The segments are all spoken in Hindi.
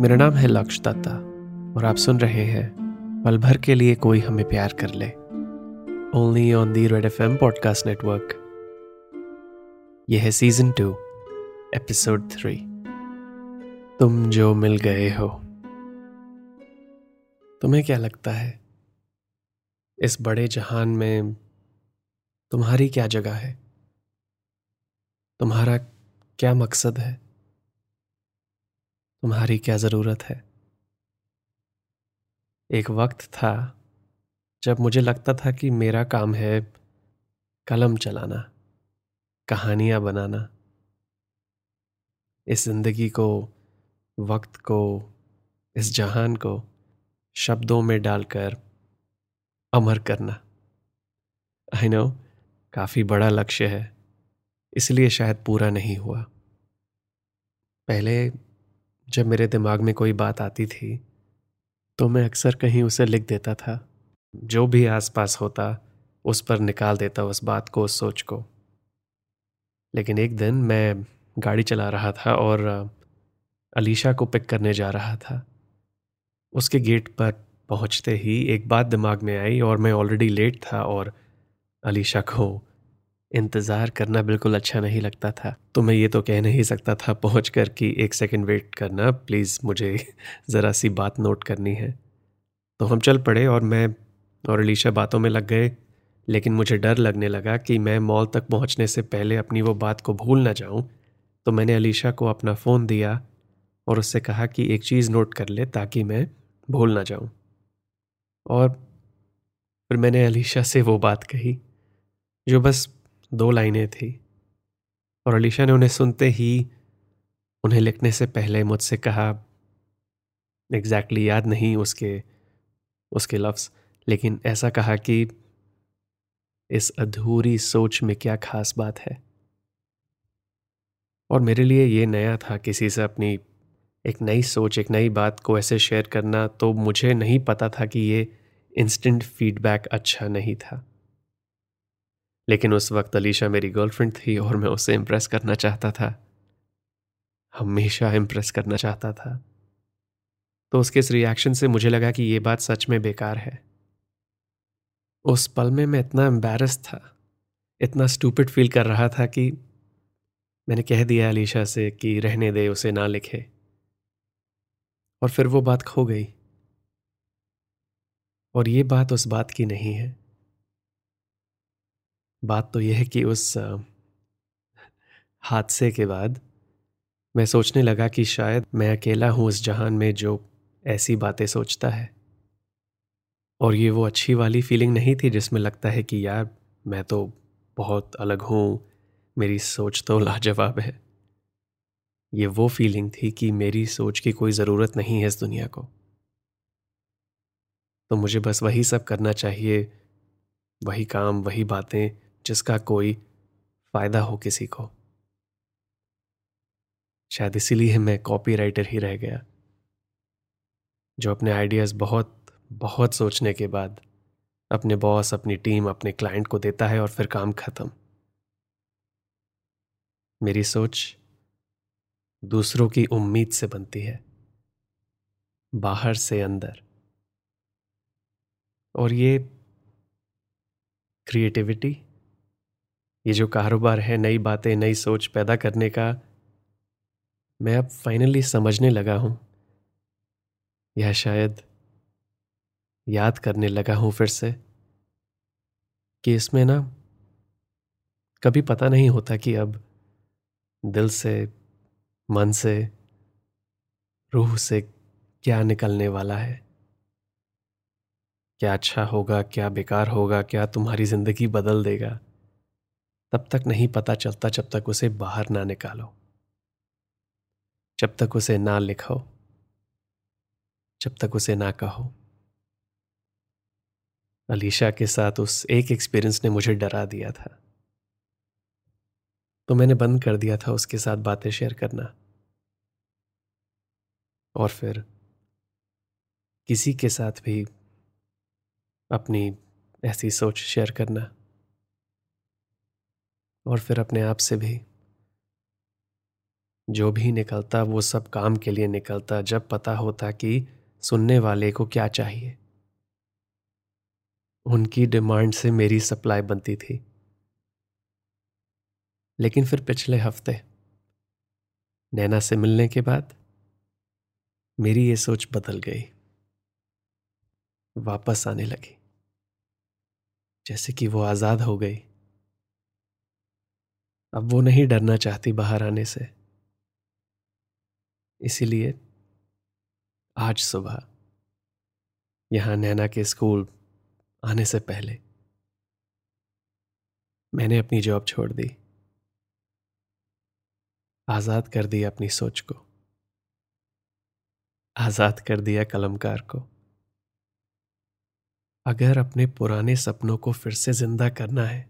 मेरा नाम है लक्ष दत्ता और आप सुन रहे हैं पल भर के लिए कोई हमें प्यार कर ले। Only on the Red F M podcast network यह है सीज़न टू एपिसोड थ्री तुम जो मिल गए हो। तुम्हें क्या लगता है? इस बड़े जहान में तुम्हारी क्या जगह है? तुम्हारा क्या मकसद है? तुम्हारी क्या ज़रूरत है? एक वक्त था जब मुझे लगता था कि मेरा काम है कलम चलाना, कहानियाँ बनाना। इस ज़िंदगी को, वक्त को, इस जहान को शब्दों में डालकर अमर करना। आई नो काफ़ी बड़ा लक्ष्य है, इसलिए शायद पूरा नहीं हुआ। पहले जब मेरे दिमाग में कोई बात आती थी तो मैं अक्सर कहीं उसे लिख देता था। जो भी आसपास होता, उस पर निकाल देता उस बात को, उस सोच को। लेकिन एक दिन मैं गाड़ी चला रहा था और, अलीशा को पिक करने जा रहा था। उसके गेट पर पहुँचते ही एक बात दिमाग में आई और मैं ऑलरेडी लेट था और अलीशा को इंतज़ार करना बिल्कुल अच्छा नहीं लगता था। तो मैं ये तो कह नहीं सकता था, पहुँच कर कि एक सेकेंड वेट करना प्लीज़ मुझे ज़रा सी बात नोट करनी है। तो हम चल पड़े और मैं और अलीशा बातों में लग गए, लेकिन मुझे डर लगने लगा कि मैं मॉल तक पहुँचने से पहले अपनी वो बात को भूल ना जाऊँ। तो मैंने अलीशा को अपना फ़ोन दिया और उससे कहा कि एक चीज़ नोट कर ले ताकि मैं भूल ना जाऊँ। और फिर मैंने अलीशा से वो बात कही, जो बस दो लाइनें थी। और अलीशा ने उन्हें सुनते ही उन्हें लिखने से पहले मुझसे कहा, एग्जैक्टली exactly याद नहीं उसके उसके लफ्ज़, लेकिन ऐसा कहा कि इस अधूरी सोच में क्या खास बात है? और मेरे लिए ये नया था किसी से अपनी एक नई सोच, एक नई बात को ऐसे शेयर करना तो मुझे नहीं पता था कि ये इंस्टेंट फीडबैक अच्छा नहीं था। लेकिन उस वक्त अलीशा मेरी गर्लफ्रेंड थी और मैं उसे इम्प्रेस करना चाहता था। हमेशा इम्प्रेस करना चाहता था। तो उसके इस रिएक्शन से मुझे लगा कि ये बात सच में बेकार है। उस पल में मैं इतना एम्बेरस था, इतना स्टूपिड फील कर रहा था कि मैंने कह दिया अलीशा से कि रहने दे, उसे ना लिखे। और फिर वो बात खो गई। और ये बात उस बात की नहीं है। बात तो यह है कि उस हादसे के बाद मैं सोचने लगा कि शायद मैं अकेला हूँ उस जहान में जो ऐसी बातें सोचता है। और ये वो अच्छी वाली फीलिंग नहीं थी जिसमें लगता है कि यार, मैं तो बहुत अलग हूँ, मेरी सोच तो लाजवाब है। ये वो फीलिंग थी कि मेरी सोच की कोई ज़रूरत नहीं है इस दुनिया को। तो मुझे बस वही सब करना चाहिए, वही काम, वही बातें जिसका कोई फ़ायदा हो किसी को। शायद इसीलिए मैं कॉपी राइटर ही रह गया। जो अपने आइडियाज़ बहुत बहुत सोचने के बाद अपने बॉस अपनी टीम अपने क्लाइंट को देता है और फिर काम खत्म। मेरी सोच दूसरों की उम्मीद से बनती है। बाहर से अंदर। और ये क्रिएटिविटी ये जो कारोबार है, नई बातें, नई सोच पैदा करने का, मैं अब फाइनली समझने लगा हूँ। या शायद याद करने लगा हूँ फिर से कि इसमें ना कभी पता नहीं होता कि अब दिल से, मन से, रूह से क्या निकलने वाला है। क्या अच्छा होगा, क्या बेकार होगा, क्या तुम्हारी ज़िंदगी बदल देगा। तब तक नहीं पता चलता जब तक उसे बाहर ना निकालो। जब तक उसे ना लिखो जब तक उसे ना कहो। अलीशा के साथ उस एक एक्सपीरियंस ने मुझे डरा दिया था। तो मैंने बंद कर दिया था उसके साथ बातें शेयर करना। और फिर किसी के साथ भी अपनी ऐसी सोच शेयर करना। और फिर अपने आप से भी। जो भी निकलता, वो सब काम के लिए निकलता, जब पता होता कि सुनने वाले को क्या चाहिए। उनकी डिमांड से मेरी सप्लाई बनती थी। लेकिन फिर पिछले हफ़्ते, नैना से मिलने के बाद, मेरी ये सोच बदल गई। वापस आने लगी। जैसे कि वो आज़ाद हो गई। अब वो नहीं डरना चाहती बाहर आने से। इसीलिए आज सुबह यहाँ नैना के स्कूल आने से पहले मैंने अपनी जॉब छोड़ दी। आज़ाद कर दिया अपनी सोच को। आज़ाद कर दिया कलमकार को। अगर अपने पुराने सपनों को फिर से ज़िंदा करना है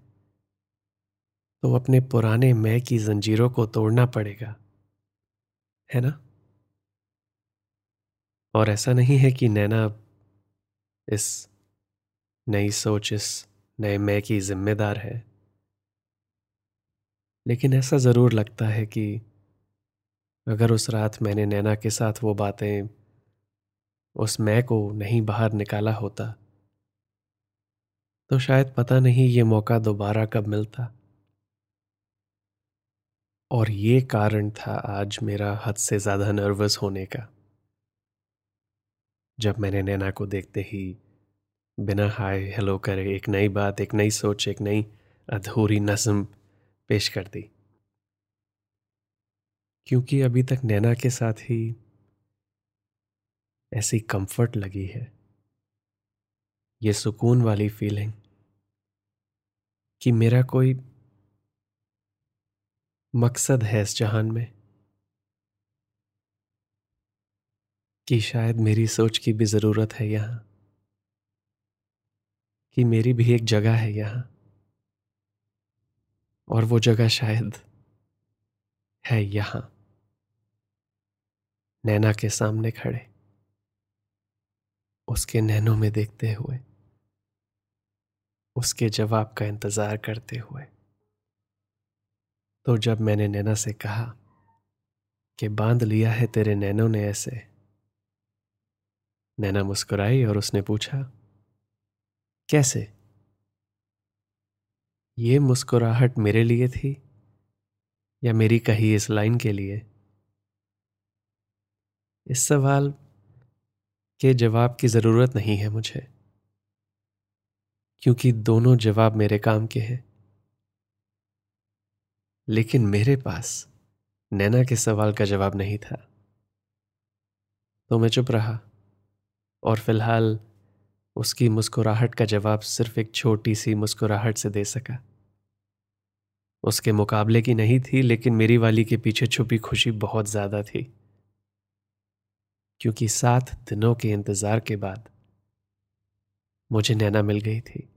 तो अपने पुराने मैं की जंजीरों को तोड़ना पड़ेगा। है ना? और ऐसा नहीं है कि नैना इस नई सोच, इस नए मैं की जिम्मेदार है। लेकिन ऐसा ज़रूर लगता है कि अगर उस रात मैंने नैना के साथ वो बातें उस मैं को नहीं बाहर निकाला होता तो शायद पता नहीं ये मौका दोबारा कब मिलता। और ये कारण था आज मेरा हद से ज़्यादा नर्वस होने का। जब मैंने नैना को देखते ही बिना हाय हेलो करे एक नई बात, एक नई सोच, एक नई अधूरी नज्म पेश कर दी। क्योंकि अभी तक नैना के साथ ही ऐसी कंफर्ट लगी है। ये सुकून वाली फीलिंग कि मेरा कोई मकसद है इस जहान में कि शायद मेरी सोच की भी ज़रूरत है यहाँ, कि मेरी भी एक जगह है यहाँ, और वो जगह शायद है यहाँ। नैना के सामने खड़े, उसके नैनों में देखते हुए, उसके जवाब का इंतज़ार करते हुए। तो जब मैंने नैना से कहा कि, बाँध लिया है तेरे नैनों ने ऐसे, नैना मुस्कुराई और उसने पूछा, कैसे? ये मुस्कुराहट मेरे लिए थी या मेरी कही इस लाइन के लिए? इस सवाल के जवाब की ज़रूरत नहीं है मुझे, क्योंकि दोनों जवाब मेरे काम के हैं। लेकिन मेरे पास नैना के सवाल का जवाब नहीं था। तो मैं चुप रहा और फ़िलहाल उसकी मुस्कुराहट का जवाब सिर्फ़ एक छोटी सी मुस्कुराहट से दे सका। उसके मुकाबले की नहीं थी, लेकिन मेरी वाली के पीछे छुपी खुशी बहुत ज़्यादा थी। क्योंकि सात दिनों के इंतज़ार के बाद मुझे नैना मिल गई थी।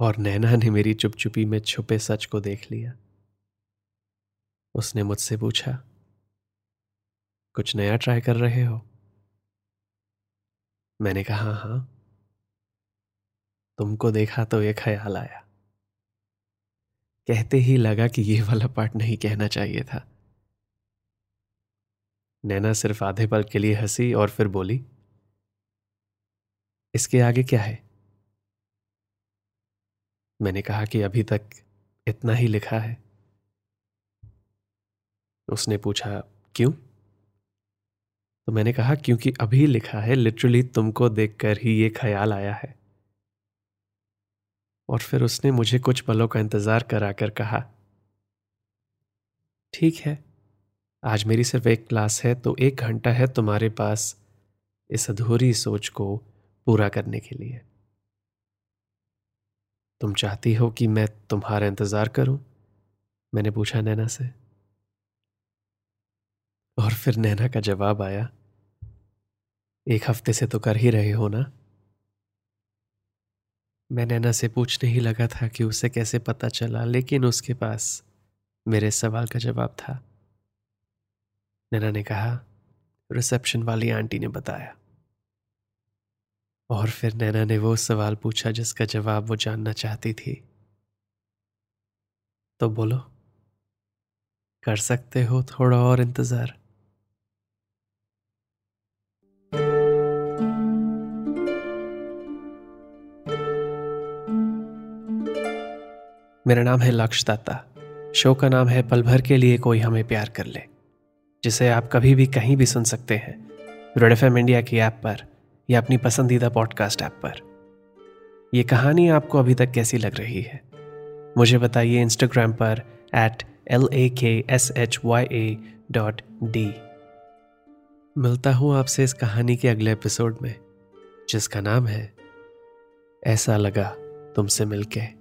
और नैना ने मेरी चुपचुपी में छुपे सच को देख लिया। उसने मुझसे पूछा, कुछ नया ट्राई कर रहे हो? मैंने कहा, हाँ। तुमको देखा तो एक ख्याल आया। कहते ही लगा कि ये वाला पार्ट नहीं कहना चाहिए था। नैना सिर्फ़ आधे पल के लिए हँसी और फिर बोली, इसके आगे क्या है? मैंने कहा कि अभी तक इतना ही लिखा है। उसने पूछा, क्यों? तो मैंने कहा, क्योंकि अभी लिखा है, लिटरली तुमको देखकर ही ये ख्याल आया है। और फिर उसने मुझे कुछ पलों का इंतज़ार कराकर कहा, ठीक है, आज मेरी सिर्फ़ एक क्लास है तो एक घंटा है तुम्हारे पास इस अधूरी सोच को पूरा करने के लिए। तुम चाहती हो कि मैं तुम्हारा इंतज़ार करूँ? मैंने पूछा नैना से। और फिर नैना का जवाब आया, एक हफ़्ते से तो कर ही रहे हो ना? मैं नैना से पूछने ही लगा था कि उसे कैसे पता चला, लेकिन उसके पास मेरे सवाल का जवाब था। नैना ने कहा, रिसेप्शन वाली आंटी ने बताया। और फिर नैना ने वो सवाल पूछा जिसका जवाब वो जानना चाहती थी। तो बोलो, कर सकते हो थोड़ा और इंतज़ार। मेरा नाम है लक्ष दत्ता शो का नाम है पल भर के लिए कोई हमें प्यार कर ले, जिसे आप कभी भी कहीं भी सुन सकते हैं। रेड एफ़ इंडिया की ऐप पर। या अपनी पसंदीदा पॉडकास्ट ऐप पर। यह कहानी आपको अभी तक कैसी लग रही है? मुझे बताइए इंस्टाग्राम पर at L A K S H Y A dot D मिलता हूँ आपसे इस कहानी के अगले एपिसोड में, जिसका नाम है, ऐसा लगा तुमसे मिलके।